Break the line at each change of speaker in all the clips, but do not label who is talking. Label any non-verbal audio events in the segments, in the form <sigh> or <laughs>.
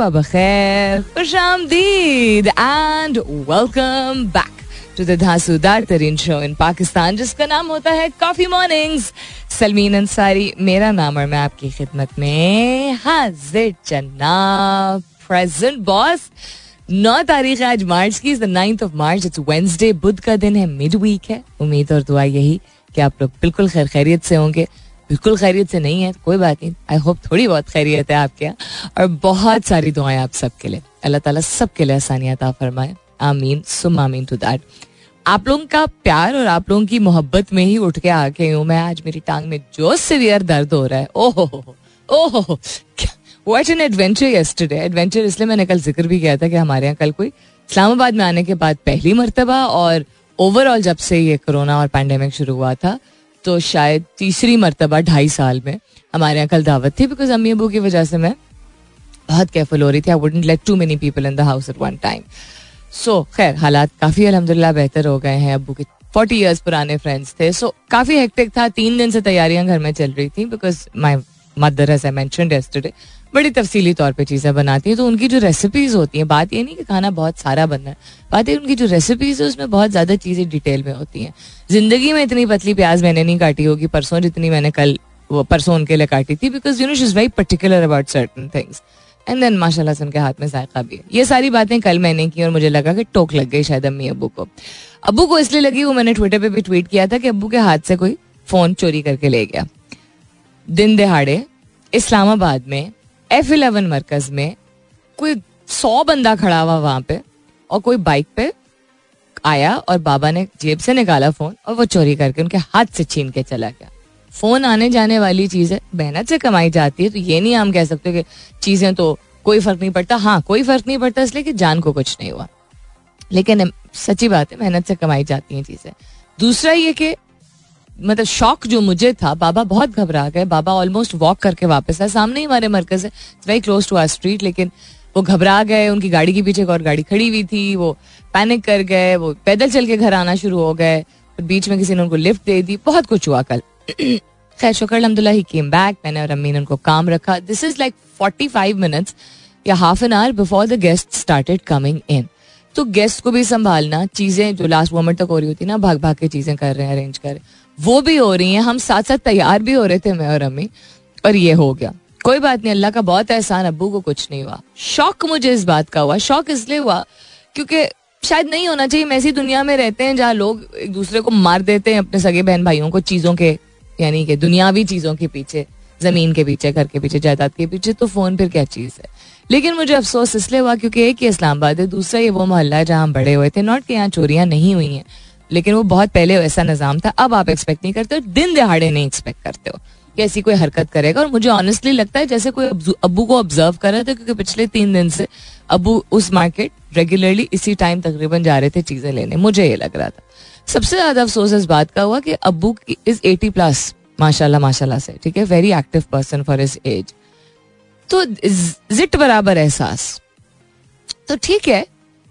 सुबह बखैर खुश आमदीद and welcome back to the धांसूदार तरीन शो इन पाकिस्तान जिसका नाम होता है कॉफ़ी मॉर्निंग्स सलमीन अंसारी मेरा नाम और मैं आपकी खिदमत में हाजिर जनाब प्रेजेंट बॉस नौ तारीख आज मार्च की ninth of March it's Wednesday बुध का दिन है मिड वीक है. उम्मीद और दुआ यही कि आप लोग बिल्कुल खैर खैरियत से होंगे। बिल्कुल खैरियत से नहीं है, कोई बात नहीं। आई होप थोड़ी बहुत खैरियत है आपके यहाँ। और बहुत सारी दुआएँ आप सबके लिए। अल्लाह ताला सबके लिए आसानियात फरमाए। आमीन। सुम आमीन टू दैट। आप लोगों का प्यार और आप लोगों की मोहब्बत में ही उठ के आ गई हूँ मैं आज मेरी टांग में जो सिवियर दर्द हो रहा है। ओहो ओहो what an adventure yesterday adventure इसलिए मैंने कल ज़िक्र भी किया था कि हमारे यहाँ कल कोई इस्लामाबाद में आने के बाद पहली मरतबा और ओवरऑल जब से ये कोरोना और पैंडेमिक शुरू हुआ था तो शायद तीसरी मरतबा ढाई साल में हमारे यहाँ कल दावत थी बिकॉज़ अम्मी अबू की वजह से मैं बहुत केयरफुल हो रही थी। I wouldn't let too many people in the house at one time so खैर हालात काफ़ी अलहमदिल्ला बेहतर हो गए हैं। अबू के फोर्टी ईयर्स पुराने फ्रेंड्स थे। सो so, काफ़ी हेक्टिक था। तीन दिन से तैयारियाँ घर में चल रही थी because my mother as I mention बड़ी तफसीली तौर पे चीज़ें बनाती हैं तो उनकी जो रेसिपीज़ होती हैं, बात ये नहीं कि खाना बहुत सारा बनना है, बात ये उनकी जो रेसिपीज़ है, उसमें बहुत ज़्यादा चीज़ें डिटेल में होती हैं। ज़िंदगी में इतनी पतली प्याज मैंने नहीं काटी होगी, परसों जितनी मैंने कल, वो परसों उनके लिए काटी थी because you know she is very particular about certain things and then माशाल्लाह से उनके हाथ में जायका भी है। ये सारी बातें कल मैंने की और मुझे लगा कि टोक लग गई शायद अम्मी अबू को। अबू को इसलिए लगी, वो मैंने ट्विटर पे भी ट्वीट किया था कि अबू के हाथ से कोई फ़ोन चोरी करके ले गया। दिन दिहाड़े, इस्लामाबाद में एफ़ इलेवन मरकज में कोई सौ बंदा खड़ा हुआ वहाँ पे और कोई बाइक पे आया और बाबा ने जेब से निकाला फ़ोन और वो चोरी करके उनके हाथ से छीन के चला गया। फ़ोन आने जाने वाली चीज़ है मेहनत से कमाई जाती है तो ये नहीं हम कह सकते कि चीज़ें तो कोई फ़र्क नहीं पड़ता। हाँ कोई फ़र्क नहीं पड़ता, इसलिए कि जान को कुछ नहीं हुआ। लेकिन सच्ची बात है, मेहनत से कमाई जाती हैं चीज़ें। दूसरा ये कि मतलब शौक जो मुझे था, बाबा बहुत घबरा गए। बाबा ऑलमोस्ट वॉक करके वापस आए। सामने ही हमारे मरकज है। Very close to our street लेकिन वो घबरा गए। उनकी गाड़ी के पीछे एक और गाड़ी खड़ी हुई थी। वो पैनिक कर गए। वो पैदल चल के घर आना शुरू हो गए। बीच में किसी ने उनको लिफ्ट दे दी। बहुत कुछ हुआ कल। <clears throat> खैर, शुक्र अलहमदुल्ला ही केम बैक मैंने और अम्मी ने उनको काम रखा। This is like forty five minutes या half an hour before the guest started coming in तो गेस्ट को भी संभालना, चीज़ें जो लास्ट मोमेंट तक हो रही होती है ना भाग भाग के चीज़ें कर रहे हैं अरेंज कर रहे वो भी हो रही हैं, हम साथ साथ तैयार भी हो रहे थे मैं और अम्मी और ये हो गया। कोई बात नहीं, अल्लाह का बहुत एहसान अबू को कुछ नहीं हुआ। शौक मुझे इस बात का हुआ, शौक इसलिए हुआ, क्योंकि शायद नहीं होना चाहिए हम ऐसी दुनिया में रहते हैं जहाँ लोग एक दूसरे को मार देते हैं अपने सगे बहन भाइयों को चीज़ों के, यानी कि दुनियावी चीज़ों के पीछे, ज़मीन के पीछे, घर के पीछे, जायदाद के पीछे तो फ़ोन फिर क्या चीज़ है? लेकिन मुझे अफसोस इसलिए हुआ क्योंकि एक ही इस्लामाबाद है, दूसरा ये वो मोहल्ला है जहाँ हम बड़े हुए थे। नॉट कि यहाँ चोरियाँ नहीं हुई हैं, लेकिन वो बहुत पहले ऐसा निज़ाम था। अब आप एक्सपेक्ट नहीं करते हो, दिन दिहाड़े नहीं एक्सपेक्ट करते हो कि ऐसी कोई हरकत करेगा। और मुझे ऑनेस्टली लगता है जैसे कोई अबू को ऑब्ज़र्व कर रहे थे, क्योंकि पिछले तीन दिन से अबू उस मार्केट रेगुलरली इसी टाइम तकरीबन जा रहे थे चीज़ें लेने। मुझे ये लग रहा था। सबसे ज़्यादा अफसोस इस बात का हुआ कि अबू इज़ एटी प्लस माशाल्लाह माशाल्लाह से, ठीक है? Very active person for his age तो जिट बराबर एहसास तो ठीक है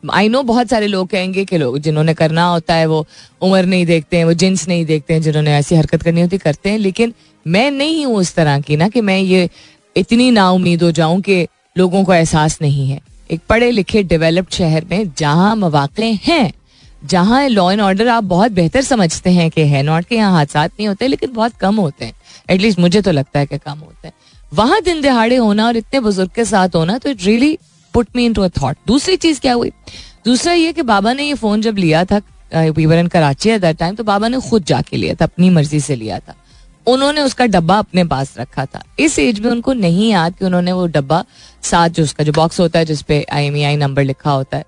आई नो बहुत सारे लोग कहेंगे कि लोग जिन्होंने करना होता है वो उम्र नहीं देखते हैं, वो जिन्स नहीं देखते हैं, जिन्होंने ऐसी हरकत करनी होती, करते हैं। लेकिन मैं नहीं हूँ उस तरह की ना कि मैं ये इतनी ना उम्मीद हो जाऊँ कि लोगों को एहसास नहीं है। एक पढ़े लिखे डेवलप्ड शहर में जहाँ मौाक़े हैं, जहाँ लॉ एंड ऑर्डर आप बहुत बेहतर समझते हैं कि है नॉट के यहाँ हादसा नहीं होते, लेकिन बहुत कम होते हैं। एटलीस्ट मुझे तो लगता है कि कम होते हैं। वहाँ दिन दिहाड़े होना और इतने बुज़ुर्ग के साथ होना तो it really put me into a thought दूसरी चीज़ क्या हुई? दूसरा ये कि बाबा ने ये फ़ोन जब लिया था we were in Karachi at that time तो बाबा ने खुद जाके लिया था, अपनी मर्ज़ी से लिया था। उन्होंने उसका डब्बा अपने पास रखा था। इस एज में उनको नहीं याद कि उन्होंने वो डब्बा साथ जो उसका जो बॉक्स होता है, जिसपे आई एम आई नंबर लिखा होता है,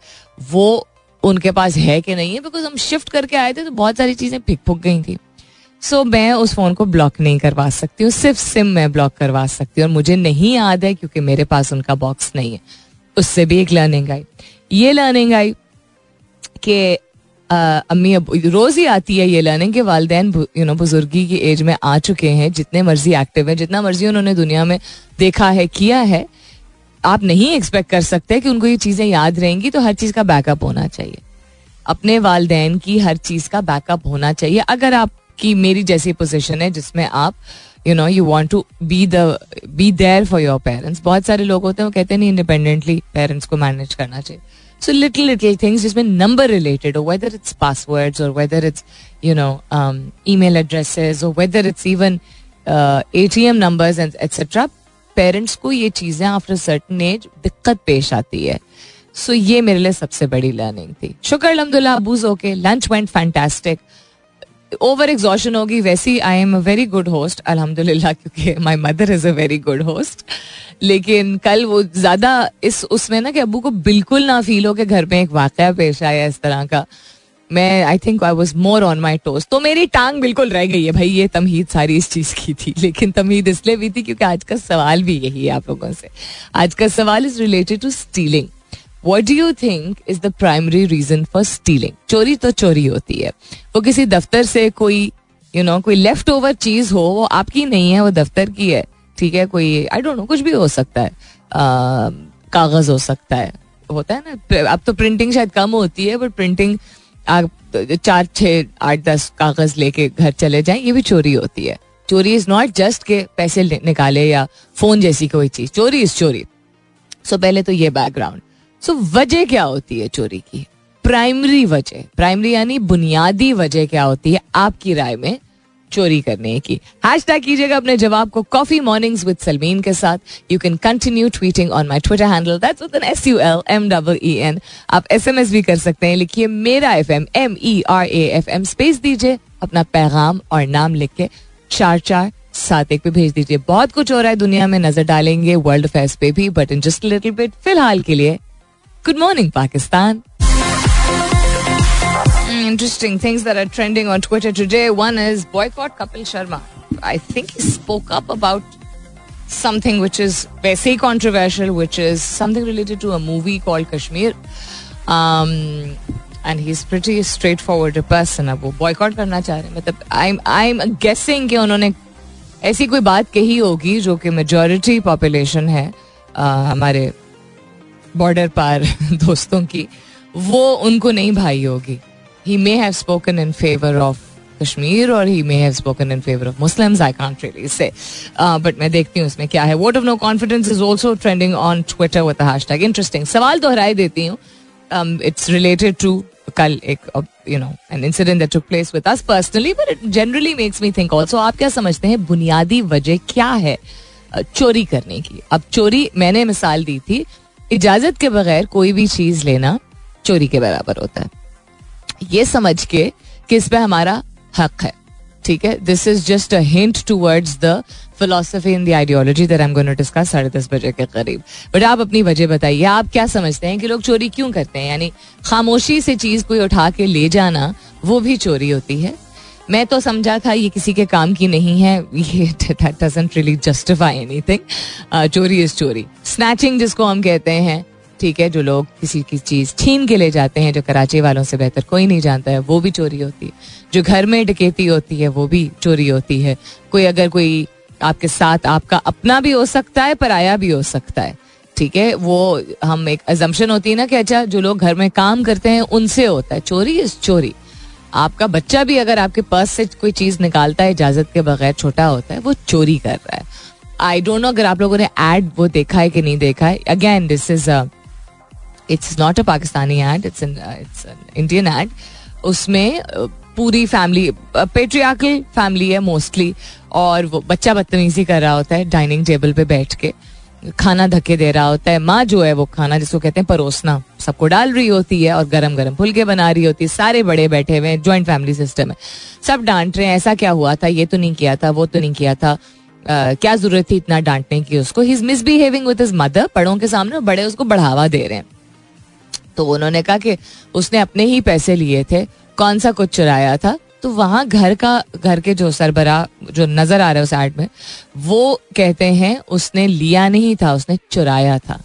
वो उनके पास है कि नहीं है? बिकॉज़ हम शिफ्ट करके आए थे तो बहुत सारी चीज़ें फिक फुक गई थी। सो so, मैं उस फ़ोन को ब्लॉक नहीं करवा सकती हूँ। सिर्फ़ सिम मैं ब्लॉक करवा सकती हूँ। और मुझे नहीं याद है क्योंकि मेरे पास उनका बॉक्स नहीं है। उससे भी एक लर्निंग आई ये लर्निंग आई कि अम्मी अब रोज ही आती है ये लर्निंग के वालदेन यू नो बुजुर्गी की एज में आ चुके हैं जितने मर्ज़ी एक्टिव हैं जितना मर्ज़ी उन्होंने दुनिया में देखा है किया है आप नहीं एक्सपेक्ट कर सकते कि उनको ये चीज़ें याद रहेंगी तो हर चीज़ का बैकअप होना चाहिए। अपने वालदेन की हर चीज़ का बैकअप होना चाहिए। अगर आपकी मेरी जैसी पोजिशन है जिसमें आप you know you want to be the be there for your parents बहुत सारे लोग होते हैं वो कहते हैं नहीं इंडिपेंडेंटली पेरेंट्स को मैनेज करना चाहिए. सो लिटिल लिटिल थिंग्स जिसमें नंबर रिलेटेड हो वेदर इट्स पासवर्ड्स और whether it's you know email addresses और whether it's even A T M numbers etcetera parents को ये चीज़ें आफ्टर सर्टन एज दिक्कत पेश आती है। सो so, ये मेरे लिए सबसे बड़ी लर्निंग थी। शुक्र अलहमदुल्ला अबूज okay lunch went fantastic over exhaustion होगी, वैसी I am a very good host अल्हम्दुलिल्लाह, क्योंकि my mother is a very good host लेकिन कल वो ज़्यादा इस, उसमें ना कि अबू को बिल्कुल ना फील हो कि घर में एक वाक़ पेश आया इस तरह का। मैं I think I was more on my toast तो मेरी टांग बिल्कुल रह गई है, भाई, ये तमहीद सारी इस चीज़ की थी। लेकिन तमहीद इसलिए भी थी क्योंकि आज का सवाल भी यही है आप लोगों से। आज का सवाल is related to stealing what do you think is the primary reason for stealing चोरी तो चोरी होती है। वो किसी दफ्तर से कोई यू you नो know, कोई लेफ़्ट ओवर चीज़ हो वो आपकी नहीं है वो दफ्तर की है। ठीक है कोई आई डोंट नो कुछ भी हो सकता है। कागज़ हो सकता है। होता है ना अब तो प्रिंटिंग शायद कम होती है बट प्रिंटिंग आप चार छः आठ दस कागज़ लेके घर चले जाएँ ये भी चोरी होती है। चोरी इज़ नॉट जस्ट के पैसे निकाले या फ़ोन जैसी कोई चीज़। चोरी इज़ चोरी। सो पहले तो ये बैकग्राउंड सो वजह क्या होती है चोरी की? प्राइमरी वजह। प्राइमरी यानी बुनियादी वजह क्या होती है आपकी राय में चोरी करने की। हैश टैग कीजिएगा अपने जवाब को कॉफ़ी मॉर्निंग्स विद सलमीन के साथ। You can continue tweeting on my Twitter handle that's with an S U L M double E N आप एस एम एस भी कर सकते हैं। लिखिए मेरा F M M E R A F M space दीजिए अपना पैगाम और नाम लिख के चार चार सात एक पे भेज दीजिए। बहुत कुछ हो रहा है दुनिया में। नज़र डालेंगे। वर्ल्ड अफेयर्स पे भी but in just little bit फ़िलहाल के लिए Good morning Pakistan interesting things that are trending on Twitter today. One is boycott Kapil Sharma. I think he spoke up about something which is very controversial, which is something related to a movie called Kashmir. Um, and he's pretty straightforward a person. अब वो boycott करना चाह रहे हैं मतलब आई I am guessing कि उन्होंने ऐसी कोई बात कही होगी जो कि मेजोरिटी पॉपुलेशन है हमारे बॉर्डर पार <laughs> दोस्तों की, वो उनको नहीं भाई होगी। He may have spoken in favor of Kashmir और he may have spoken in favour of Muslims I can't really say but मैं देखती हूँ उसमें क्या है। Vote of no confidence is also trending on Twitter with hashtag interesting सवाल दोहराई देती हूँ। इट्स रिलेटेड टू कल एक you know an incident that took place with us personally but it generally makes me think also आप क्या समझते हैं बुनियादी वजह क्या है चोरी करने की? अब चोरी मैंने मिसाल दी थी इजाज़त के बगैर कोई भी चीज़ लेना चोरी के बराबर होता है। ये समझ के कि इस पे हमारा हक है, ठीक है? This is just a hint towards the philosophy in the ideology I am to discuss साढ़े दस बजे के करीब। बट आप अपनी वजह बताइए, आप क्या समझते हैं कि लोग चोरी क्यों करते हैं? यानी खामोशी से चीज़ कोई उठा के ले जाना, वो भी चोरी होती है? मैं तो समझा था ये किसी के काम की नहीं है, ये डजेंट रियली जस्टिफाई एनीथिंग चोरी इज़ चोरी. स्नैचिंग जिसको हम कहते हैं, ठीक है, जो लोग किसी की चीज़ छीन के ले जाते हैं, जो कराची वालों से बेहतर कोई नहीं जानता है, वो भी चोरी होती है. जो घर में डकेती होती है, वो भी चोरी होती है. कोई अगर कोई आपके साथ आपका अपना भी हो सकता है, पराया भी हो सकता है, ठीक है? वो, हम एक एजम्पन होती है ना कि अच्छा जो लोग घर में काम करते हैं, उनसे होता है. चोरी इज़ चोरी. आपका बच्चा भी अगर आपके पर्स से कोई चीज़ निकालता है इजाज़त के बगैर छोटा होता है वो चोरी कर रहा है। आई डोंट नो अगर आप लोगों ने एड वो देखा है कि नहीं देखा है। Again this is it's not a Pakistani ad it's it's Indian ad उसमें uh, पूरी फैमिली पेट्रियाकल फैमिली है मोस्टली और वो बच्चा बदतमीजी कर रहा होता है डाइनिंग टेबल पे बैठ के। खाना धक्के दे रहा होता है। माँ जो है वो खाना जिसको कहते हैं परोसना सबको डाल रही होती है और गरम गरम फुलके बना रही होती है। सारे बड़े बैठे हुए हैं ज्वाइंट फैमिली सिस्टम है। सब डांट रहे हैं ऐसा क्या हुआ था? ये तो नहीं किया था वो तो नहीं किया था। Uh, क्या ज़रूरत थी इतना डांटने की उसको? He is misbehaving with his mother बड़ों के सामने बड़े उसको बढ़ावा दे रहे हैं। तो उन्होंने कहा कि उसने अपने ही पैसे लिए थे कौन सा कुछ चुराया था? तो वहाँ घर का, घर के जो सरबरा, जो नज़र आ रहे उस एड में, वो कहते हैं, उसने लिया नहीं था, उसने चुराया था।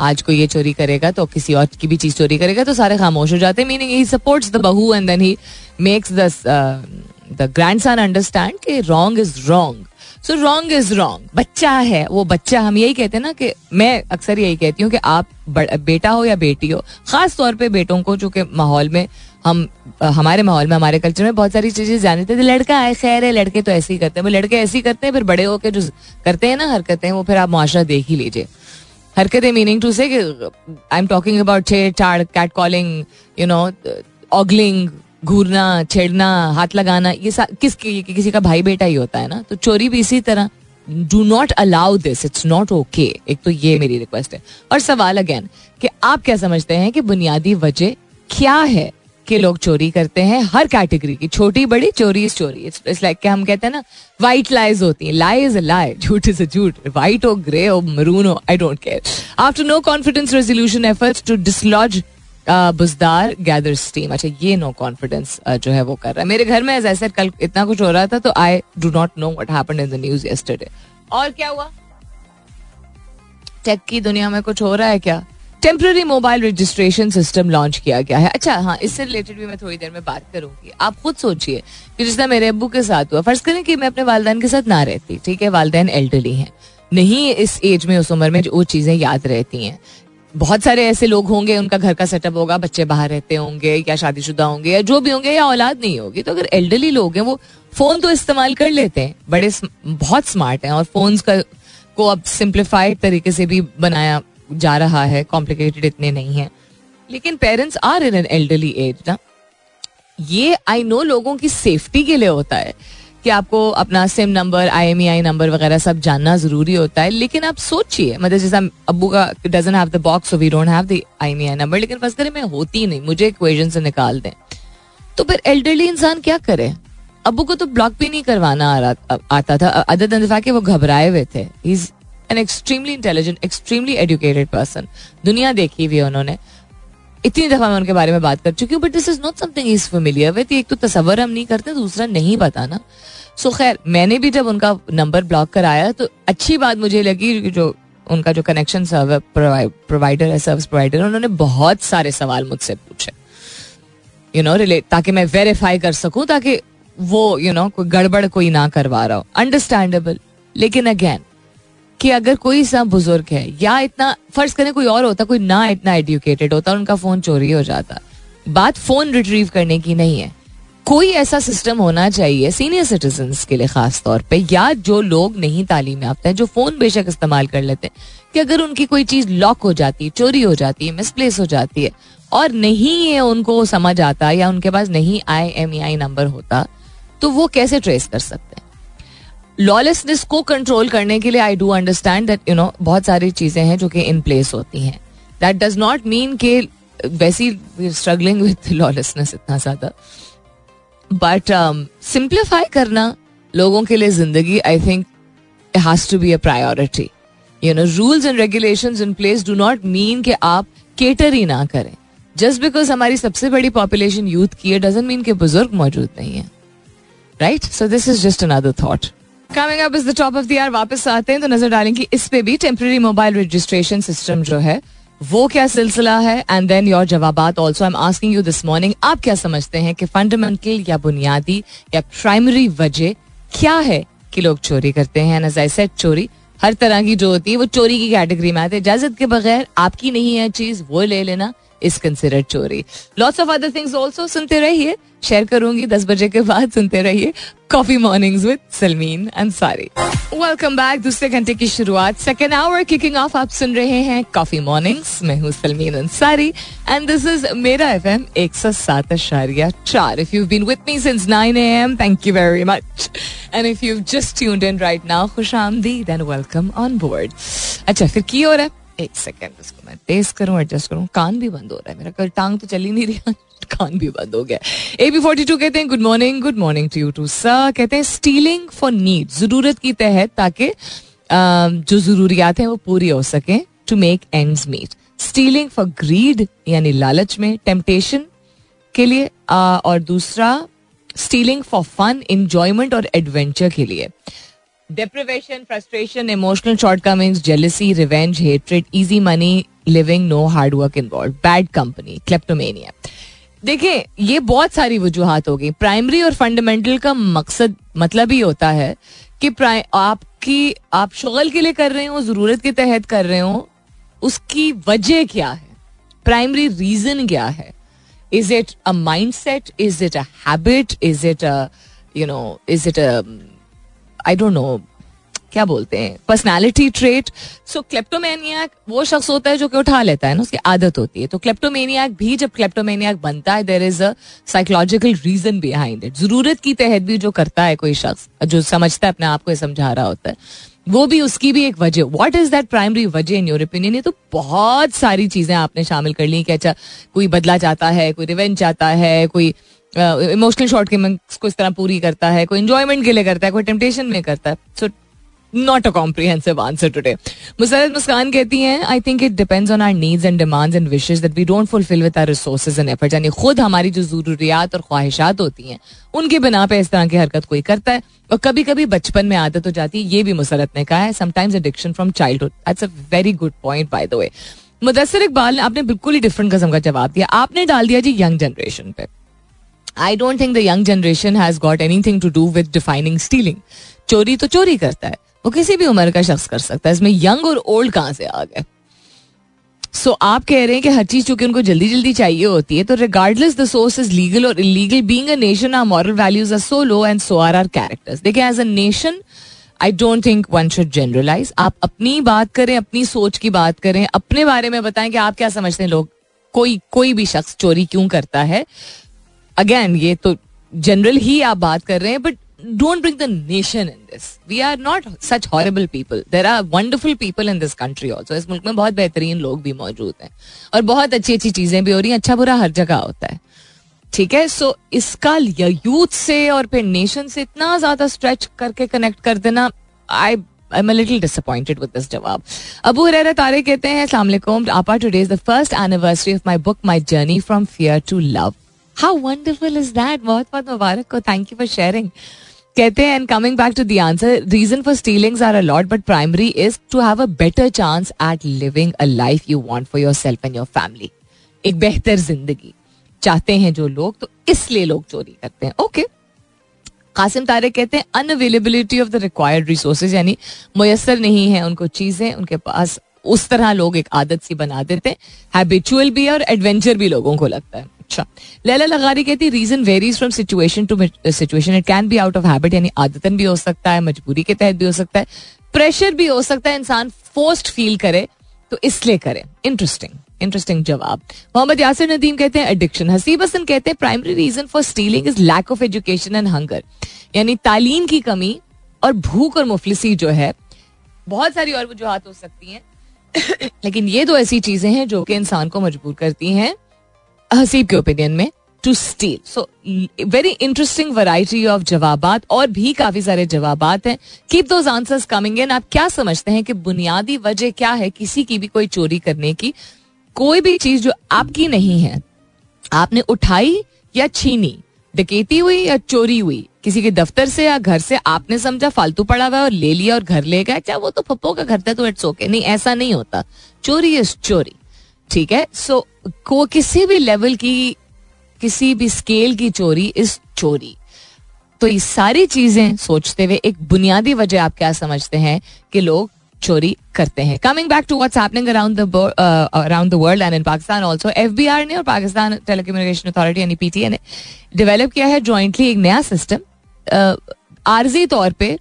आज कोई ये चोरी करेगा तो किसी और की भी चीज़ चोरी करेगा तो सारे खामोश हो जाते हैं। मीनिंग ही सपोर्ट्स द बहू and then he makes the the grandson understand कि wrong is wrong so wrong is wrong बच्चा है, वो बच्चा, हम यही कहते हैं ना कि मैं अक्सर यही कहती हूँ कि आप बेटा हो या बेटी हो, खास तौर पे बेटों को जो कि माहौल में हम हमारे माहौल में, हमारे कल्चर में बहुत सारी चीज़ें जानते थे लड़का है खैर है, लड़के तो ऐसे ही करते हैं। वो लड़के ऐसे ही करते हैं, फिर बड़े होकर जो करते हैं ना, हरकतें, वो फिर आप मुआरा देख ही लीजिए। हरकतें मीनिंग टू से आई एम टॉकिंग अबाउट छेड़ छाड़ catcalling you know ogling घूरना, छेड़ना, हाथ लगाना, ये किस किसी का भाई बेटा ही होता है ना? तो चोरी भी इसी तरह। Do not allow this it's not okay एक तो ये मेरी रिक्वेस्ट है। और सवाल अगेन कि आप क्या समझते हैं कि बुनियादी वजह क्या है? कि लोग चोरी करते हैं, हर कैटेगरी की, छोटी, बड़ी, चोरी इज़ चोरी इट्स लाइक हम कहते हैं ना वाइट लाइज होती हैं लाई इज़ लाई झूठ इज़ झूठ वाइट हो ग्रे हो मरून हो I don't care after no confidence resolution efforts to dislodge Buzdar gather steam अच्छा ये नो कॉन्फिडेंस जो है वो कर रहा है। मेरे घर में ऐसे कल इतना कुछ हो रहा था तो I do not know what happen in the news yesterday और क्या हुआ? टेक की दुनिया में कुछ हो रहा है क्या? Temporary mobile registration system launch किया गया है। अच्छा हाँ इससे रिलेटेड भी मैं थोड़ी देर में बात करूँगी। आप खुद सोचिए कि जिस मेरे अबू के साथ हुआ, फ़र्ज़ करें कि मैं अपने वालदेन के साथ ना रहती, ठीक है? वालदेन एल्डरली हैं। नहीं, इस एज में, उस उम्र में वो चीज़ें याद रहती हैं। बहुत सारे ऐसे लोग होंगे, उनका घर का सेटअप होगा, बच्चे बाहर रहते होंगे, या शादीशुदा होंगे, या जो भी होंगे, या औलाद नहीं होगी। तो अगर एल्डरली लोग हैं, वो फ़ोन तो इस्तेमाल कर लेते हैं। बड़े बहुत स्मार्ट हैं और फ़ोन का को अब सिंप्लीफाइड तरीके से भी बनाया जा रहा है कॉम्प्लिकेटेड इतने नहीं है। लेकिन parents are in an elderly age ना। ये आई नो लोगों की सेफ्टी के लिए होता है कि आपको अपना सिम नंबर आई नंबर वगैरह सब जानना ज़रूरी होता है। लेकिन आप सोचिए मतलब जैसा अबू का doesn't have the box we don't have the I number लेकिन फ़र्स्ट करें मैं होती नहीं, मुझे इक्वेशन से निकाल दें। तो फिर एल्डरली इंसान क्या करे? अबू को तो ब्लॉक भी नहीं करवाना आ रहा आता था अदर दिन के वो घबराए हुए थे। Is an extremely intelligent extremely educated person दुनिया देखी हुई है उन्होंने। इतनी दफ़ा मैं उनके बारे में बात कर चुकी हूँ but this is not something is familiar with एक तो तस्वर हम नहीं करते दूसरा नहीं पता ना। सो खैर मैंने भी जब उनका नंबर ब्लॉक कराया तो अच्छी बात मुझे लगी जो उनका जो कनेक्शन सर्वर प्रोवाइडर है सर्विस प्रोवाइडर उन्होंने बहुत सारे सवाल मुझसे पूछे। यू नो रिलेट ताकि मैं वेरीफाई कर सकूँ ताकि वो यू you नो know, कोई गड़बड़ कोई ना करवा रहा हो। अंडरस्टैंडेबल लेकिन अगेन कि अगर कोई सा बुज़ुर्ग है, या इतना फ़र्ज़ करें कोई और होता, कोई ना इतना एडुकेटेड होता, उनका फ़ोन चोरी हो जाता। बात फ़ोन रिट्रीव करने की नहीं है। कोई ऐसा सिस्टम होना चाहिए सीनियर सिटीजन के लिए खास तौर पे, या जो लोग नहीं तालीम याफ्ता है, जो फ़ोन बेशक इस्तेमाल कर लेते हैं, कि अगर उनकी कोई चीज़ लॉक हो जाती है, चोरी हो जाती है मिसप्लेस हो जाती है, और नहीं ये उनको समझ आता, या उनके पास नहीं आई एम आई नंबर होता तो वो कैसे ट्रेस कर सकते हैं? लॉलेसनेस को कंट्रोल करने के लिए I do understand that you know बहुत सारी चीज़ें हैं जो कि इन प्लेस होती हैं। दैट डज नॉट मीन के वैसी स्ट्रगलिंग विथ लॉलेसनेस इतना ज़्यादा। बट सिंप्लीफाई करना लोगों के लिए ज़िंदगी I think has to be a priority you know rules and regulation in place do not mean कि आप केटर ही ना करें। जस्ट बिकॉज़ हमारी सबसे बड़ी पॉपुलेशन यूथ की है डजेंट मीन के बुज़ुर्ग मौजूद नहीं है। Right so this is just another thought coming up is the top of the वापस आते हैं तो नज़र डालेंगे इस पे भी टेम्प्रेरी मोबाइल रजिस्ट्रेशन सिस्टम जो है, वो क्या सिलसिला है? एंड देन योर जवाब also I am asking you this morning आप क्या समझते हैं कि फंडामेंटल या बुनियादी या प्राइमरी वजह क्या है कि लोग चोरी करते हैं? एज आई सेट चोरी हर तरह की जो होती है, वो चोरी की कैटेगरी में आते हैं। इजाज़त के बगैर आपकी नहीं है चीज़, वो ले लेना। इज़ कंसिडर्ड चोरी lots of other things also सुनते रहिए शेयर करूँगी दस बजे के बाद सुनते रहिए coffee mornings with Salmeen Ansari welcome back दूसरे घंटे की शुरुआत. सेकेंड आवर किकिंग ऑफ़ आप सुन रहे हैं कॉफ़ी मॉर्निंग्स मैं हूँ Salmeen Ansari and this is मेरा एफ़ एम एक सौ सात अशारिया चार. If you been with me since nine A M thank you very much and if you just tuned in right now खुश आमदीद एंड वेलकम ऑन बोर्ड अच्छा फिर की हो रहा है? एक सेकेंड इसको मैं टेस्ट करूँ एडजस्ट करूँ। कान भी बंद हो रहा है मेरा। कल टांग तो चल नहीं रही। <laughs> कान भी बंद हो गया। ए बी फोर्टी टू कहते हैं good morning good morning to you too sir कहते हैं स्टीलिंग फॉर नीड ज़रूरत की तहत, ताकि जो जरूरियात हैं वो पूरी हो सके to make and meet stealing for greed यानी लालच में टेम्पटेशन के लिए और दूसरा स्टीलिंग फॉर फन इंजॉयमेंट और एडवेंचर के लिए। Deprivation, frustration, emotional shortcomings, jealousy, revenge, hatred, easy money, living, no hard work involved, bad company, kleptomania. देखिए ये बहुत सारी वजूहत हो गई। प्राइमरी और फंडामेंटल का मकसद मतलब ही होता है कि आपकी आप शुगल के लिए कर रहे हो ज़रूरत के तहत कर रहे हो उसकी वजह क्या है? प्राइमरी रीजन क्या है? Is it a mindset is it a habit is it a you know is it a I don't know क्या बोलते हैं पर्सनैलिटी ट्रेट सो क्लेप्टोमेनियाक वो शख्स होता है जो कि उठा लेता है ना, उसकी आदत होती है। तो क्लेप्टोमेनियाक भी, जब क्लेप्टोमेनियाक बनता है there is a psychological reason behind it ज़रूरत की तहत भी जो करता है कोई शख्स, जो समझता है, अपने आप को समझा रहा होता है, वो भी उसकी भी एक वजह। व्हाट इज़ दैट प्राइमरी वजह इन योर ओपिनियन ये तो बहुत सारी चीज़ें आपने शामिल कर ली कि अच्छा कोई बदला चाहता है, कोई रिवेंज चाहता है, कोई इमोशनल शॉर्ट को इस तरह पूरी करता है, कोई इंजॉयमेंट के लिए करता है, कोई टेम्पटेशन में करता है। So not a comprehensive answer today Musarrat Muskan कहती हैं I think it depends on our needs and demands and wishes that we don't fulfil with our resources and effort यानी खुद हमारी जो जरूरियात और ख्वाहिशात होती हैं, उनके बिना पे इस तरह की हरकत कोई करता है। और कभी कभी बचपन में आदत हो जाती है, ये भी मुसरत ने कहा है sometimes addiction from childhood that's a very good point by the way Mudassar Iqbal ने आपने बिल्कुल ही डिफरेंट कस्म का जवाब दिया। आपने डाल दिया जी यंग जनरेशन पे। I don't think the young generation has got anything to do with defining stealing चोरी तो चोरी करता है। वो किसी भी उम्र का शख्स कर सकता है। इसमें यंग और ओल्ड कहाँ से आ गए? सो so, आप कह रहे हैं कि हर चीज़ चूँकि उनको जल्दी जल्दी चाहिए होती है तो regardless the source is legal और illegal being nation our moral values are so low and so our our characters देखिए as a nation I don't think one should generalise आप अपनी बात करें अपनी सोच की बात करें अपने बारे में बताएँ कि आप क्या समझते हैं लोग? कोई कोई भी शख्स चोरी क्यों करता है? अगेन ये तो जनरल ही आप बात कर रहे हैं but don't bring the nation in this we are not such horrible people there are wonderful people in this country also इस मुल्क में बहुत बेहतरीन लोग भी मौजूद हैं। और बहुत अच्छी अच्छी चीज़ें भी हो रही हैं। अच्छा बुरा हर जगह होता है। ठीक है? सो इसका यूथ से और फिर नेशन से इतना ज़्यादा स्ट्रेच करके कनेक्ट कर देना I I am little disappointed with this जवाब। अबू हुरैरा तारे कहते हैं अस्सलाम वालेकुम आपा today is the first anniversary of my book my journey from fear to love how wonderful is that बहुत बहुत मुबारक को थैंक यू फॉर शेयरिंग कहते हैं and coming back to the answer reason for stealings are a lot but primary is to have a better chance at living a life you want for yourself and your family एक बेहतर ज़िंदगी. चाहते हैं जो लोग तो इसलिए लोग चोरी करते हैं. ओके. कासिम तारे कहते हैं unavailability of the required resources यानी मुयसर नहीं है उनको चीज़ें, उनके पास उस तरह लोग एक आदत सी बना देते हैं. हैबिचुअल भी है और एडवेंचर भी लोगों को लगता है. अच्छा। लैला लगारी कहती reason varies from situation to situation it can be out of habit यानी आदतन भी हो सकता है, मजबूरी के तहत भी हो सकता है प्रेशर भी हो सकता है, इंसान फोस्ट फील करे तो इसलिए करे. इंटरेस्टिंग इंटरेस्टिंग जवाब। मोहम्मद यासिर नदीम कहते हैं एडिक्शन हसीब हसन कहते हैं primary reason for stealing is lack of education and hunger यानी तालीम की कमी और भूख और मुफलिसी जो है, बहुत सारी और वजूहत हो सकती हैं। लेकिन ये दो ऐसी चीज़ें हैं जो कि इंसान को मजबूर करती हैं। हसीब के ओपिनियन में to steal so very interesting variety of जवाब और भी काफ़ी सारे जवाब हैं। Keep those answers coming in आप क्या समझते हैं कि बुनियादी वजह क्या है किसी की भी कोई चोरी करने की? कोई भी चीज़ जो आपकी नहीं है, आपने उठाई या छीनी, डकेती हुई या चोरी हुई, किसी के दफ्तर से या घर से आपने समझा, फालतू पड़ा हुआ और ले लिया और घर ले गया, क्या वो तो पप्पो का घर था तो इट्स ओके नहीं, ऐसा नहीं होता। चोरी इज़ चोरी। ठीक है? सो को किसी भी लेवल की किसी भी स्केल की चोरी इस चोरी. तो ये सारी चीज़ें सोचते हुए एक बुनियादी वजह आप क्या समझते हैं कि लोग चोरी करते हैं। Coming back to what's happening around the around the world and in Pakistan also FBR ने और पाकिस्तान टेलीकम्युनिकेशन अथॉरिटी यानी पीटीए ने डेवलप किया है जॉइंटली एक नया सिस्टम uh, आर्जी तौर पे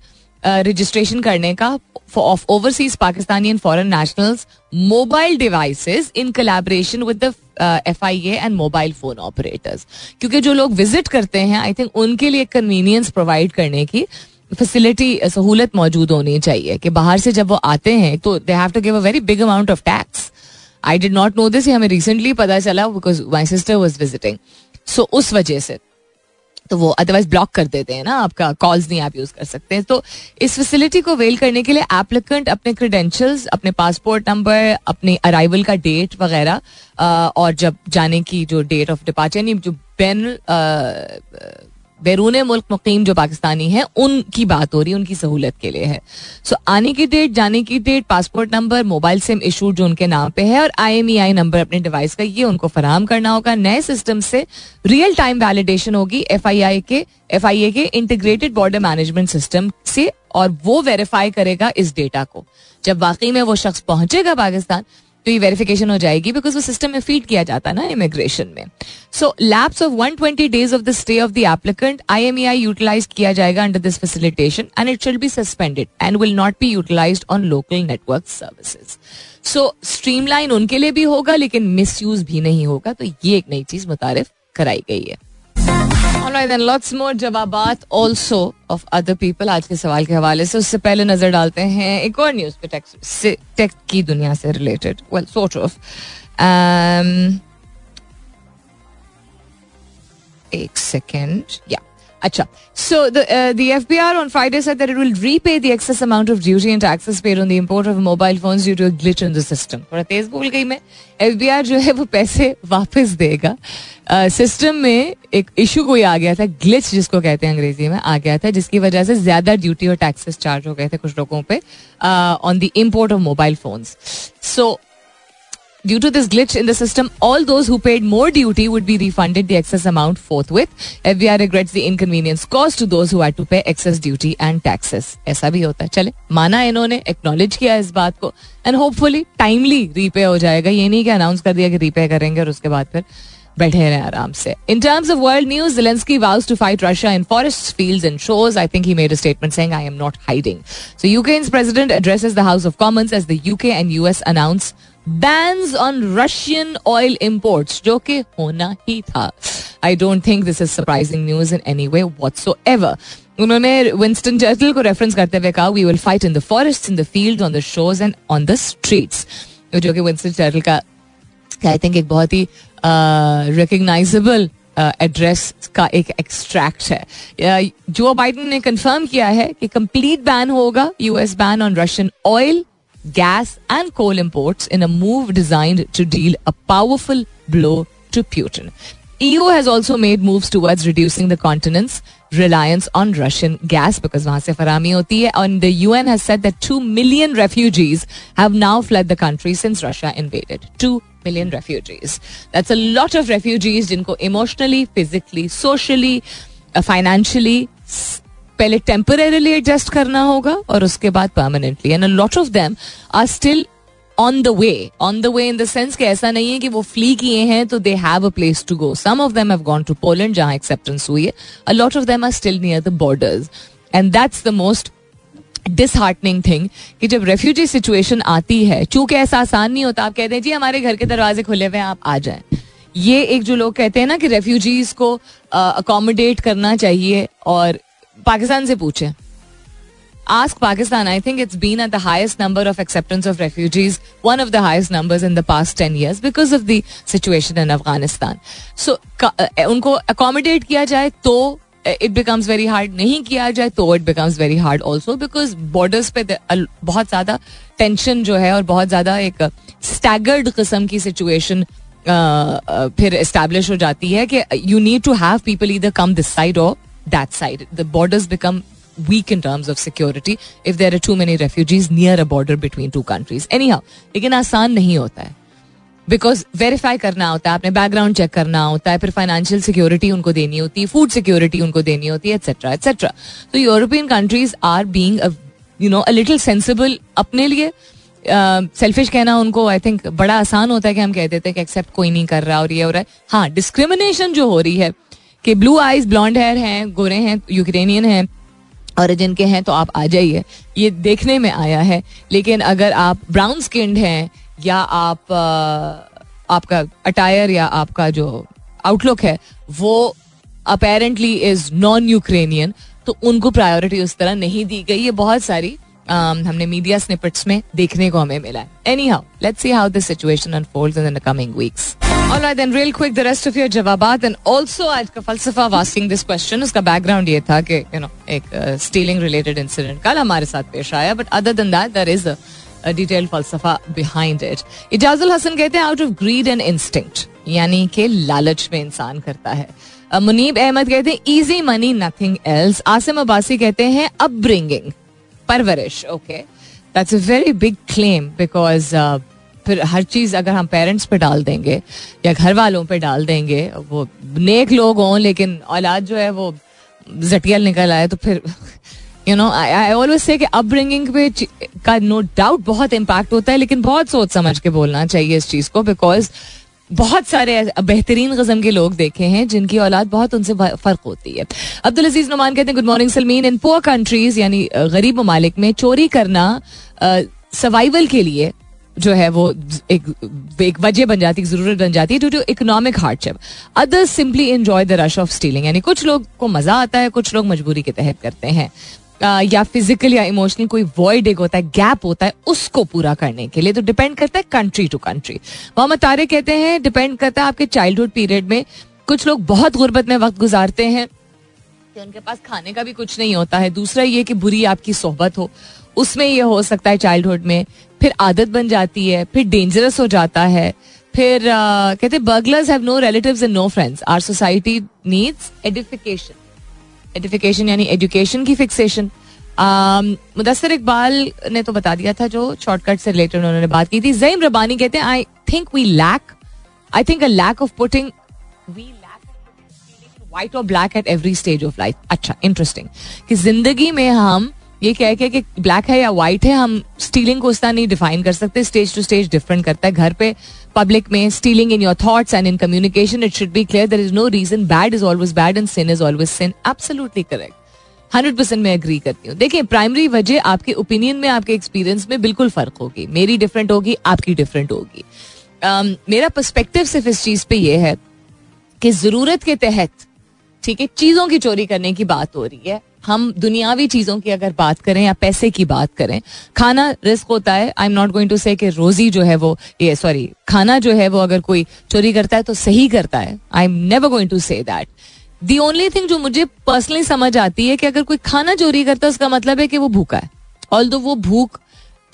रजिस्ट्रेशन करने का of overseas Pakistani and foreign nationals mobile devices in collaboration with the uh, FIA and mobile phone operators. क्योंकि जो लोग विज़िट करते हैं आई थिंक उनके लिए कन्वीनियंस प्रोवाइड करने की फैसिलिटी सहूलत मौजूद होनी चाहिए कि बाहर से जब वो आते हैं तो they have to give a very big amount of tax I did not know this हमें रिसेंटली पता चला because my sister was visiting so उस वजह से तो वो अदरवाइज़ ब्लॉक कर देते हैं ना, आपका कॉल्स नहीं आप यूज़ कर सकते हैं। तो इस फैसिलिटी को वेल करने के लिए एप्लीकेंट अपने क्रेडेंशियल्स अपने पासपोर्ट नंबर अपने अराइवल का डेट वगैरह और जब जाने की जो डेट ऑफ़ डिपार्चर यानी जो बैन बैरून मुल्क मुकीम जो पाकिस्तानी है उनकी बात हो रही है उनकी सहूलत के लिए है। सो so, आने की डेट जाने की date passport number mobile sim issue जो उनके नाम पे है और I M E I number अपने डिवाइस का ये उनको फराम करना होगा। नए सिस्टम से रियल टाइम वैलिडेशन होगी एफ़ आई आई के एफ़ आई ए के इंटीग्रेटेड बॉर्डर मैनेजमेंट सिस्टम से और वो वेरीफाई करेगा इस डेटा को। जब वाकई में वो शख्स पहुंचेगा पाकिस्तान तो ये वेरिफिकेशन हो जाएगी बिकॉज़ वो सिस्टम में फ़ीड किया जाता है ना इमिग्रेशन में. So lapse of one twenty days of the stay of the applicant I M E I utilize किया जाएगा under this facilitation and it should be suspended and will not be utilize on local network services so streamline उनके लिए भी होगा लेकिन miss भी नहीं होगा तो ये एक नई चीज़ मुतारिफ कराई गई है। Alright then, lots more जवाबात also of other people आज के सवाल के हवाले से। उससे पहले नज़र डालते हैं एक और न्यूज़ पे टेक से टेक की दुनिया से रिलेटेड वेल सॉर्ट ऑफ़ एक सेकेंड या अच्छा so the F B R on Friday said that it will repay the excess amount of duty and taxes paid on the import of mobile phones due to glitch in the system थोड़ा तेज बोल गई मैं। F B are जो है वो पैसे वापस देगा। सिस्टम uh, में एक इशू कोई आ गया था ग्लिच जिसको कहते हैं अंग्रेज़ी में आ गया था जिसकी वजह से ज़्यादा ड्यूटी और टैक्सेस चार्ज हो गए थे कुछ लोगों पे on the import of mobile phone so Due to this glitch in the system, all those who paid more duty would be refunded the excess amount forthwith. FBI regrets the inconvenience caused to those who had to pay excess duty and taxes. ऐसा भी होता है चले माना इन्होंने acknowledge किया इस बात को एंड होपफुली टाइमली रीपे हो जाएगा ये नहीं कि अनाउंस कर दिया कि रीपे करेंगे और उसके बाद फिर बैठे रहे आराम से in terms of world news Zelensky vows to fight Russia in forests, fields, and shores. I think he made a statement saying, I am not hiding. So, UK's president addresses the House of Commons as the UK and US announce bans on Russian oil imports जो कि होना ही था। I don't think this is surprising news in any way whatsoever उन्होंने Winston Churchill को reference करते हुए कहा we will fight in the forest in the field on the shows and on the streets जो कि विंस्टन चर्चिल का I think एक बहुत ही रिकग्नाइजेबल एड्रेस का एक एक्सट्रैक्ट है। जो बाइडन ने कंफर्म किया है कि कंप्लीट बैन होगा US ban on Russian oil gas, and coal imports in a move designed to deal a powerful blow to Putin. EU has also made moves towards reducing the continent's reliance on Russian gas because वहां से फरामी होती है and the UN has said that 2 million refugees have now fled the country since Russia invaded. 2 million refugees. That's a lot of refugees जिनको emotionally, physically, socially, uh, financially पहले temporarily adjust करना होगा और उसके बाद permanently and lot of them are still on the way on the way in the sense कि ऐसा नहीं है कि वो फ्ली किए हैं तो they have a place to go some of them have gone to Poland जहाँ एक्सेप्टेंस हुई है. A lot of them are still near the borders and that's the most disheartening thing कि जब रेफ्यूजी सिचुएशन आती है, चूँकि ऐसा आसान नहीं होता, आप कहते हैं, जी, हमारे घर के दरवाजे खुले हुए हैं, आप आ जाएँ. ये एक जो लोग कहते हैं ना कि रेफ्यूजीज को अकोमोडेट करना चाहिए और पाकिस्तान से पूछे। Ask Pakistan I think it's been at the highest number of acceptance of refugees one of the highest number in the past ten years because of the in Afghanistan so उनको accommodate किया जाए तो it becomes very hard नहीं किया जाए तो it becomes very hard also because borders पे बहुत ज़्यादा टेंशन जो है और बहुत ज़्यादा एक स्टैगर्ड किस्म की सिचुएशन फिर इस्टेब्लिश हो जाती है कि you need to have people इधर come this side of that side. The borders become weak in terms of security if there are too many refugees near a border between two countries. Anyhow, लेकिन आसान नहीं होता है because verify करना होता है आपने बैकग्राउंड चेक करना होता है फिर फाइनेंशियल सिक्योरिटी उनको देनी होती है फ़ूड सिक्योरिटी उनको देनी होती है एक्सेट्रा एक्सेट्रा तो European countries are being you know a little sensible अपने लिए सेल्फिश कहना उनको आई थिंक बड़ा आसान होता है कि हम कह देते हैं कि एक्सेप्ट कोई नहीं कर रहा और ये हो रहा है हाँ डिस्क्रिमिनेशन जो हो रही है कि ब्लू आईज ब्लॉन्ड हेयर हैं, गोरे हैं यूक्रेनियन हैं ओरिजिन के हैं तो आप आ जाइए। ये देखने में आया है। लेकिन अगर आप ब्राउन स्किन्ड हैं, या आप आपका अटायर या आपका जो आउटलुक है, वो अपेरेंटली इज़ नॉन यूक्रेनियन तो उनको प्रायोरिटी उस तरह नहीं दी गई। ये बहुत सारी um, हमने मीडिया स्निपेट्स में देखने को हमें मिला है anyhow let's see how this situation unfolds in the coming weeks All right, then real quick the rest of your जवाबात and also आज का फलसफा asking this question उसका background ये था कि you know एक uh, stealing related incident कल हमारे साथ पेश आया but other than that there is a, a detailed फलसफा behind it. Ijajul Hasan कहते हैं out of greed and instinct यानी कि लालच में इंसान करता है मुनीब अहमद कहते हैं easy money nothing else Asim Abbasi कहते हैं अपब्रिंगिंग परवरिश okay that's a very big claim because फिर हर चीज़ अगर हम पेरेंट्स पे डाल देंगे या घर वालों पे डाल देंगे, वो नेक लोग हों, लेकिन औलाद जो है वो जटियल निकल आए तो फिर you know I always say कि अपब्रिंगिंग पे का नो डाउट बहुत इम्पैक्ट होता है, लेकिन बहुत सोच समझ के बोलना चाहिए इस चीज़ को बिकॉज़ बहुत सारे बेहतरीन कस्म के लोग देखे हैं, जिनकी औलाद बहुत उनसे फ़र्क होती है। अब्दुल अज़ीज़ नुमान कहते हैं good morning Salmeen in poor countries यानी गरीब ममालिक में चोरी करना सर्वाइवल के लिए जो है वो एक एक वजह बन जाती है ज़रूरत बन जाती है to to economic hardship others simply enjoy the rush of stealing यानी कुछ लोग को मज़ा आता है, कुछ लोग मजबूरी के तहत करते हैं। या फ़िज़िकल या इमोशनल कोई वॉइड एक होता है गैप होता है उसको पूरा करने के लिए। तो डिपेंड करता है कंट्री टू कंट्री मोहम्मद तारे कहते हैं डिपेंड करता है आपके चाइल्डहुड पीरियड में। कुछ लोग बहुत गुर्बत में वक्त गुजारते हैं कि उनके पास खाने का भी कुछ नहीं होता है। दूसरा ये कि बुरी आपकी सोहबत हो उसमें ये हो सकता है चाइल्डहुड में। फिर आदत बन जाती है फिर डेंजरस हो जाता है। फिर uh, कहते burglars have no relatives and no friends our society needs edification edification यानी एजुकेशन की फिक्सेशन मुदसर इकबाल ने तो बता दिया था जो शॉर्टकट से रिलेटेड उन्होंने बात की थी। जईम रबानी कहते हैं I think we lack I think a lack of putting we lack white और black at every stage of life अच्छा इंटरेस्टिंग कि ज़िंदगी में हम ये कह के कि ब्लैक है या व्हाइट है हम स्टीलिंग को तरह नहीं डिफाइन कर सकते। स्टेज टू स्टेज डिफरेंट करता है। घर पे पब्लिक में stealing in your thoughts and in communication it should be clear there is no reason bad is always bad and sin is always sin absolutely correct hundred percent मैं agree करती हूँ। देखिए primary वजह आपके opinion में आपके experience में बिल्कुल फ़र्क होगी। मेरी डिफरेंट होगी आपकी डिफरेंट होगी। um, मेरा पर्सपेक्टिव सिर्फ़ इस चीज़ पे ये है कि ज़रूरत के तहत ठीक है चीज़ों की चोरी करने की बात हो रही है। हम दुनियावी चीज़ों की अगर बात करें या पैसे की बात करें, खाना रिस्क होता है। I am not going to say कि रोजी जो है वो, ये सॉरी खाना जो है वो अगर कोई चोरी करता है तो सही करता है। I am never going to say that the only thing जो मुझे पर्सनली समझ आती है कि अगर कोई खाना चोरी करता है, उसका मतलब है कि वो भूखा है। ऑल दो वो भूख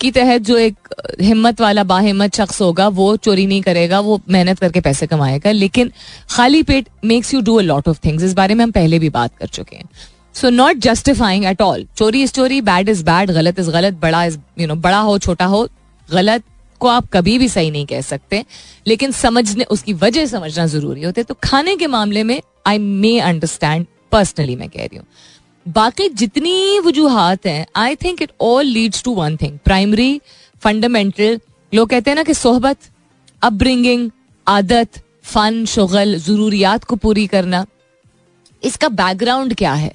की तहत जो एक हिम्मत वाला, बाहिम्मत शख्स होगा, वो चोरी नहीं करेगा, वो मेहनत करके पैसे कमाएगा। लेकिन खाली पेट makes you do a lot of things इस बारे में हम पहले भी बात कर चुके हैं। So not justifying at all चोरी इज़ चोरी बैड इज़ बैड गलत इज़ गलत बड़ा इज़ यू नो बड़ा हो छोटा हो गलत को आप कभी भी सही नहीं कह सकते। लेकिन समझने, उसकी वजह समझना ज़रूरी होते तो खाने के मामले में आई मे अंडरस्टैंड पर्सनली मैं कह रही हूँ। बाकी जितनी वजूहत हैं I think it all leads to one thing primary fundamental लोग कहते हैं ना कि सोहबत अपब्रिंगिंग आदत फन शुगल, जरूरियात को पूरी करना। इसका बैकग्राउंड क्या है?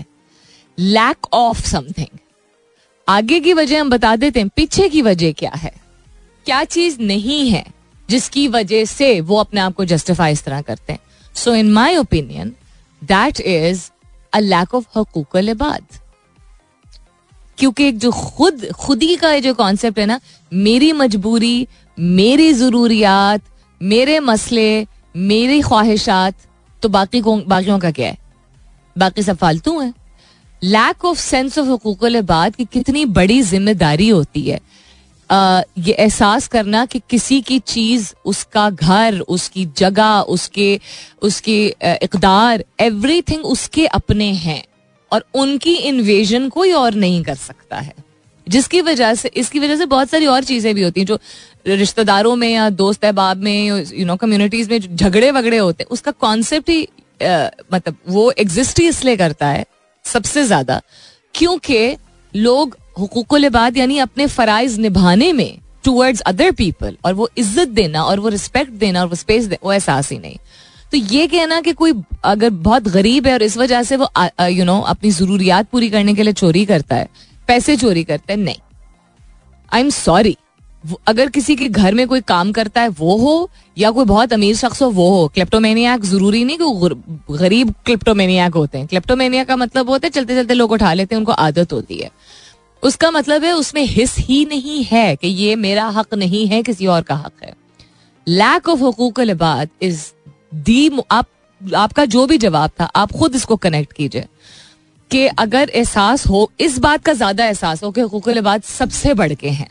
लैक ऑफ़ समथिंग आगे की वजह हम बता देते हैं, पीछे की वजह क्या है? क्या चीज़ नहीं है जिसकी वजह से वो अपने आप को जस्टिफाई इस तरह करते हैं? So in my opinion that is a lack of हकूक लिबाद क्योंकि एक जो खुद, खुदी का जो कॉन्सेप्ट है ना, मेरी मजबूरी, मेरी जरूरियात, मेरे मसले, मेरी ख्वाहिशात तो बाकी बाकियों का क्या है? बाकी सब फालतू है। लैक ऑफ़ सेंस ऑफ़ हकूक बात की कितनी बड़ी ज़िम्मेदारी होती है आ, ये एहसास करना कि किसी की चीज़ उसका घर उसकी जगह उसके उसके इकदार एवरीथिंग उसके अपने हैं और उनकी इन्वेजन कोई और नहीं कर सकता है जिसकी वजह से इसकी वजह से बहुत सारी और चीज़ें भी होती हैं जो रिश्तेदारों में या दोस्त अहबाब में यू नो कम्युनिटीज में झगड़े वगड़े होते हैं उसका कॉन्सेप्ट ही आ, मतलब वो एग्जिस्ट ही इसलिए करता है सबसे ज़्यादा, क्योंकि लोग हकूक लिबाद यानी अपने फ़राइज निभाने में टूवर्ड्स अदर पीपल और वो इज़्ज़त देना, और वो रिस्पेक्ट देना, और वो स्पेस वो एहसास ही नहीं। तो ये कहना कि कोई अगर बहुत गरीब है और इस वजह से वो यू नो अपनी जरूरियात पूरी करने के लिए चोरी करता है, पैसे चोरी करता है, नहीं। आई एम सॉरी अगर किसी के घर में कोई काम करता है, वो हो, या कोई बहुत अमीर शख्स हो, वो हो। क्लेप्टोमेनियाक ज़रूरी नहीं कि गरीब क्लेप्टोमेनियाक होते हैं। क्लेप्टोमेनिया का मतलब होता है चलते चलते लोग उठा लेते हैं, उनको आदत होती है। उसका मतलब है, उसमें हिस्स ही नहीं है कि ये मेरा हक नहीं है, किसी और का हक है। लैक ऑफ़ हकूक लिबाद इज़ दी आप, आपका जो भी जवाब था, आप खुद इसको कनेक्ट कीजिए। कि अगर एहसास हो, इस बात का ज़्यादा एहसास हो कि हकूक लिबाद सबसे बढ़ के हैं।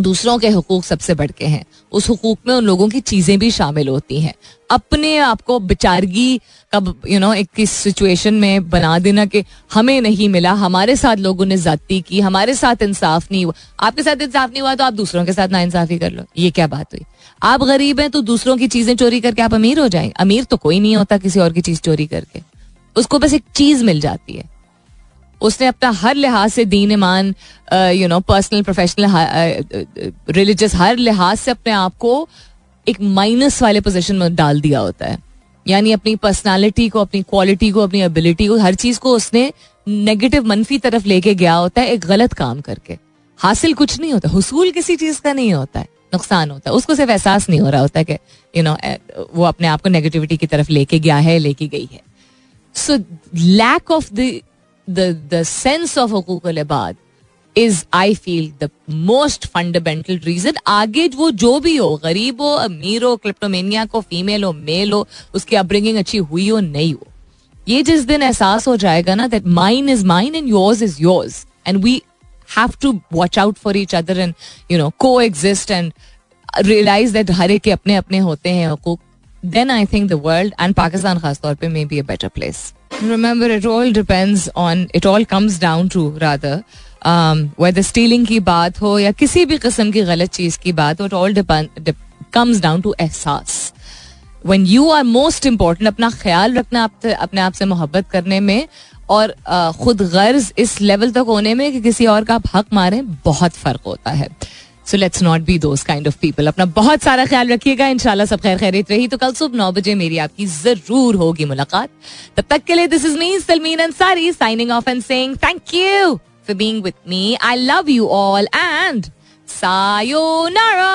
दूसरों के हकूक सबसे बढ़ के हैं। उस हकूक में उन लोगों की चीज़ें भी शामिल होती हैं। अपने आप को बेचारगी कब यू नो एक किस सिचुएशन में बना देना कि हमें नहीं मिला, हमारे साथ लोगों ने जाती की, हमारे साथ इंसाफ नहीं हुआ। आपके साथ इंसाफ नहीं हुआ तो आप दूसरों के साथ ना इंसाफी कर लो। ये क्या बात हुई? आप गरीब हैं तो दूसरों की चीज़ें चोरी करके आप अमीर हो जाएँगे अमीर तो कोई नहीं होता किसी और की चीज़ चोरी करके। उसको बस एक चीज़ मिल जाती है। उसने अपना हर लिहाज से दीन ईमान you know personal professional religious हर लिहाज से अपने आप को एक माइनस वाले पोजिशन में डाल दिया होता है। यानी अपनी पर्सनालिटी को, अपनी क्वालिटी को, अपनी एबिलिटी को, हर चीज़ को उसने नेगेटिव मनफी तरफ़ लेके गया होता है, एक गलत काम करके। हासिल कुछ नहीं होता, हसूल किसी चीज़ का नहीं होता है, नुकसान होता है। उसको सिर्फ़ एहसास नहीं हो रहा होता कि यू नो वो अपने आप को नेगेटिविटी की तरफ़ लेके गया है, लेके गई है। So lack of the the the sense of हकूक इबाद is I feel the most fundamental reason आगे वो जो भी हो, गरीब हो अमीर हो क्लिप्टोमेनिया को फीमेल हो मेल हो, उसकी अपब्रिंगिंग अच्छी हुई हो, नहीं हो। ये जिस दिन एहसास हो जाएगा ना that mine is mine and yours is yours and we have to watch out for each other and you know coexist and realize that हर एक के अपने अपने होते हैं, हकूक। Then I think the world and Pakistan खासतौर पर may be a better place it all depends on, it all comes down to rather, um, whether stealing की बात हो या किसी भी किस्म की गलत चीज़ की बात हो, all depend, comes down to एहसास when you are most important अपना ख्याल रखना अपने आप से मोहब्बत करने में और खुद गर्ज इस लेवल तक होने में कि किसी और का आप हक मारे बहुत फ़र्क होता है so let's not be those kind of people अपना बहुत सारा ख्याल रखिएगा। इंशाल्लाह सब खैर खैरित रही। तो कल सुबह नौ बजे मेरी आपकी ज़रूर होगी मुलाकात। तब तक के लिए this is me Salmeen Ansari signing off and saying thank you for being with me I love you all and sayonara